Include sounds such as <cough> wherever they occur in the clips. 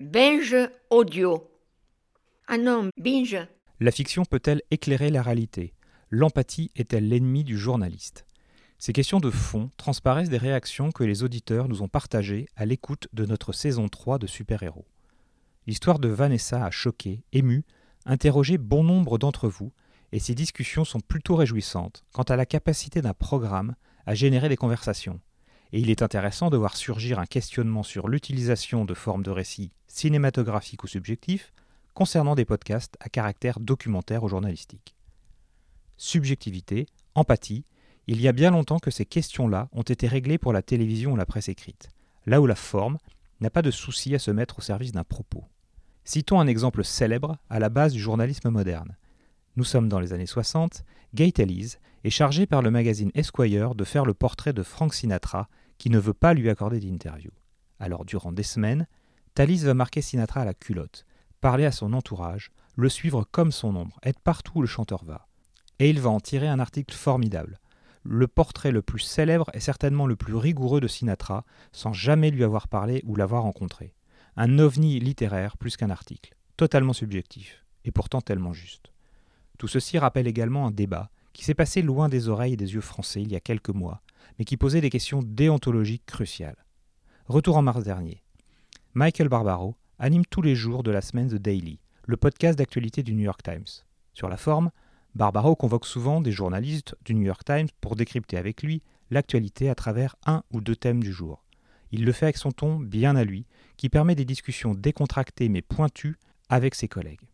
Binge audio. Ah non, binge. La fiction peut-elle éclairer la réalité? L'empathie est-elle l'ennemi du journaliste? Ces questions de fond transparaissent des réactions que les auditeurs nous ont partagées à l'écoute de notre saison 3 de Super-Héros. L'histoire de Vanessa a choqué, ému, interrogé bon nombre d'entre vous, et ces discussions sont plutôt réjouissantes quant à la capacité d'un programme à générer des conversations. Et il est intéressant de voir surgir un questionnement sur l'utilisation de formes de récits cinématographiques ou subjectifs concernant des podcasts à caractère documentaire ou journalistique subjectivité, empathie, il y a bien longtemps que ces questions-là ont été réglées pour la télévision ou la presse écrite, là où la forme n'a pas de souci à se mettre au service d'un propos. Citons un exemple célèbre à la base du journalisme moderne. Nous sommes dans les années 60, Gay Talese est chargé par le magazine Esquire de faire le portrait de Frank Sinatra qui ne veut pas lui accorder d'interview. Alors durant des semaines, Talese va marquer Sinatra à la culotte, parler à son entourage, le suivre comme son ombre, être partout où le chanteur va et il va en tirer un article formidable. Le portrait le plus célèbre est certainement le plus rigoureux de Sinatra, sans jamais lui avoir parlé ou l'avoir rencontré. Un ovni littéraire plus qu'un article, totalement subjectif, et pourtant tellement juste. Tout ceci rappelle également un débat qui s'est passé loin des oreilles et des yeux français il y a quelques mois, mais qui posait des questions déontologiques cruciales. Retour en mars dernier. Michael Barbaro anime tous les jours de la semaine The Daily, le podcast d'actualité du New York Times. Sur la forme, Barbaro convoque souvent des journalistes du New York Times pour décrypter avec lui l'actualité à travers un ou deux thèmes du jour. Il le fait avec son ton bien à lui, qui permet des discussions décontractées mais pointues avec ses collègues.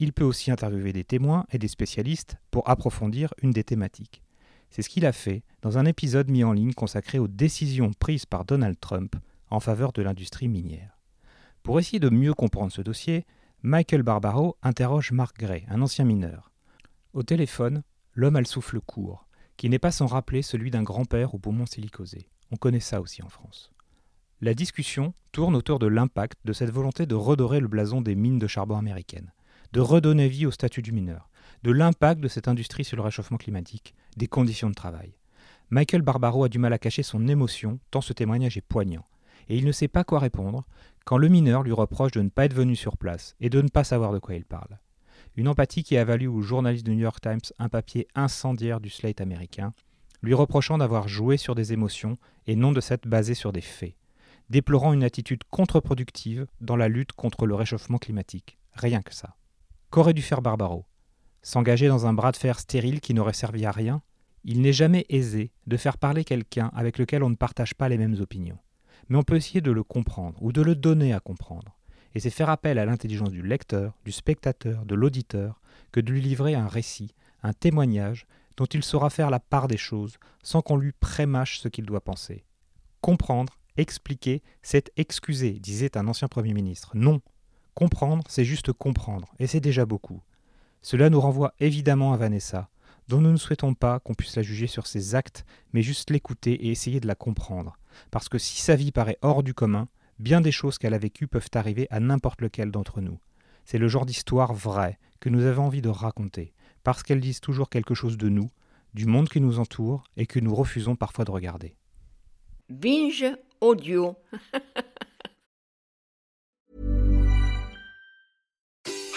Il peut aussi interviewer des témoins et des spécialistes pour approfondir une des thématiques. C'est ce qu'il a fait dans un épisode mis en ligne consacré aux décisions prises par Donald Trump en faveur de l'industrie minière. Pour essayer de mieux comprendre ce dossier, Michael Barbaro interroge Mark Gray, un ancien mineur. Au téléphone, l'homme a le souffle court, qui n'est pas sans rappeler celui d'un grand-père au poumon silicosé. On connaît ça aussi en France. La discussion tourne autour de l'impact de cette volonté de redorer le blason des mines de charbon américaines, de redonner vie au statut du mineur, de l'impact de cette industrie sur le réchauffement climatique, des conditions de travail. Michael Barbaro a du mal à cacher son émotion tant ce témoignage est poignant, et il ne sait pas quoi répondre quand le mineur lui reproche de ne pas être venu sur place et de ne pas savoir de quoi il parle. Une empathie qui a valu au journaliste du New York Times un papier incendiaire du Slate américain, lui reprochant d'avoir joué sur des émotions et non de s'être basé sur des faits, déplorant une attitude contre-productive dans la lutte contre le réchauffement climatique. Rien que ça. Qu'aurait dû faire Barbaro? S'engager dans un bras de fer stérile qui n'aurait servi à rien? Il n'est jamais aisé de faire parler quelqu'un avec lequel on ne partage pas les mêmes opinions. Mais on peut essayer de le comprendre ou de le donner à comprendre et c'est faire appel à l'intelligence du lecteur, du spectateur, de l'auditeur, que de lui livrer un récit, un témoignage dont il saura faire la part des choses sans qu'on lui prémâche ce qu'il doit penser. Comprendre, expliquer, c'est excuser, disait un ancien Premier ministre. Non, comprendre, c'est juste comprendre, et c'est déjà beaucoup. Cela nous renvoie évidemment à Vanessa, dont nous ne souhaitons pas qu'on puisse la juger sur ses actes, mais juste l'écouter et essayer de la comprendre. Parce que si sa vie paraît hors du commun, Bien des choses qu'elle a vécues peuvent arriver à n'importe lequel d'entre nous. C'est le genre d'histoire vraie que nous avons envie de raconter, parce qu'elles disent toujours quelque chose de nous, du monde qui nous entoure et que nous refusons parfois de regarder. Binge audio. <laughs>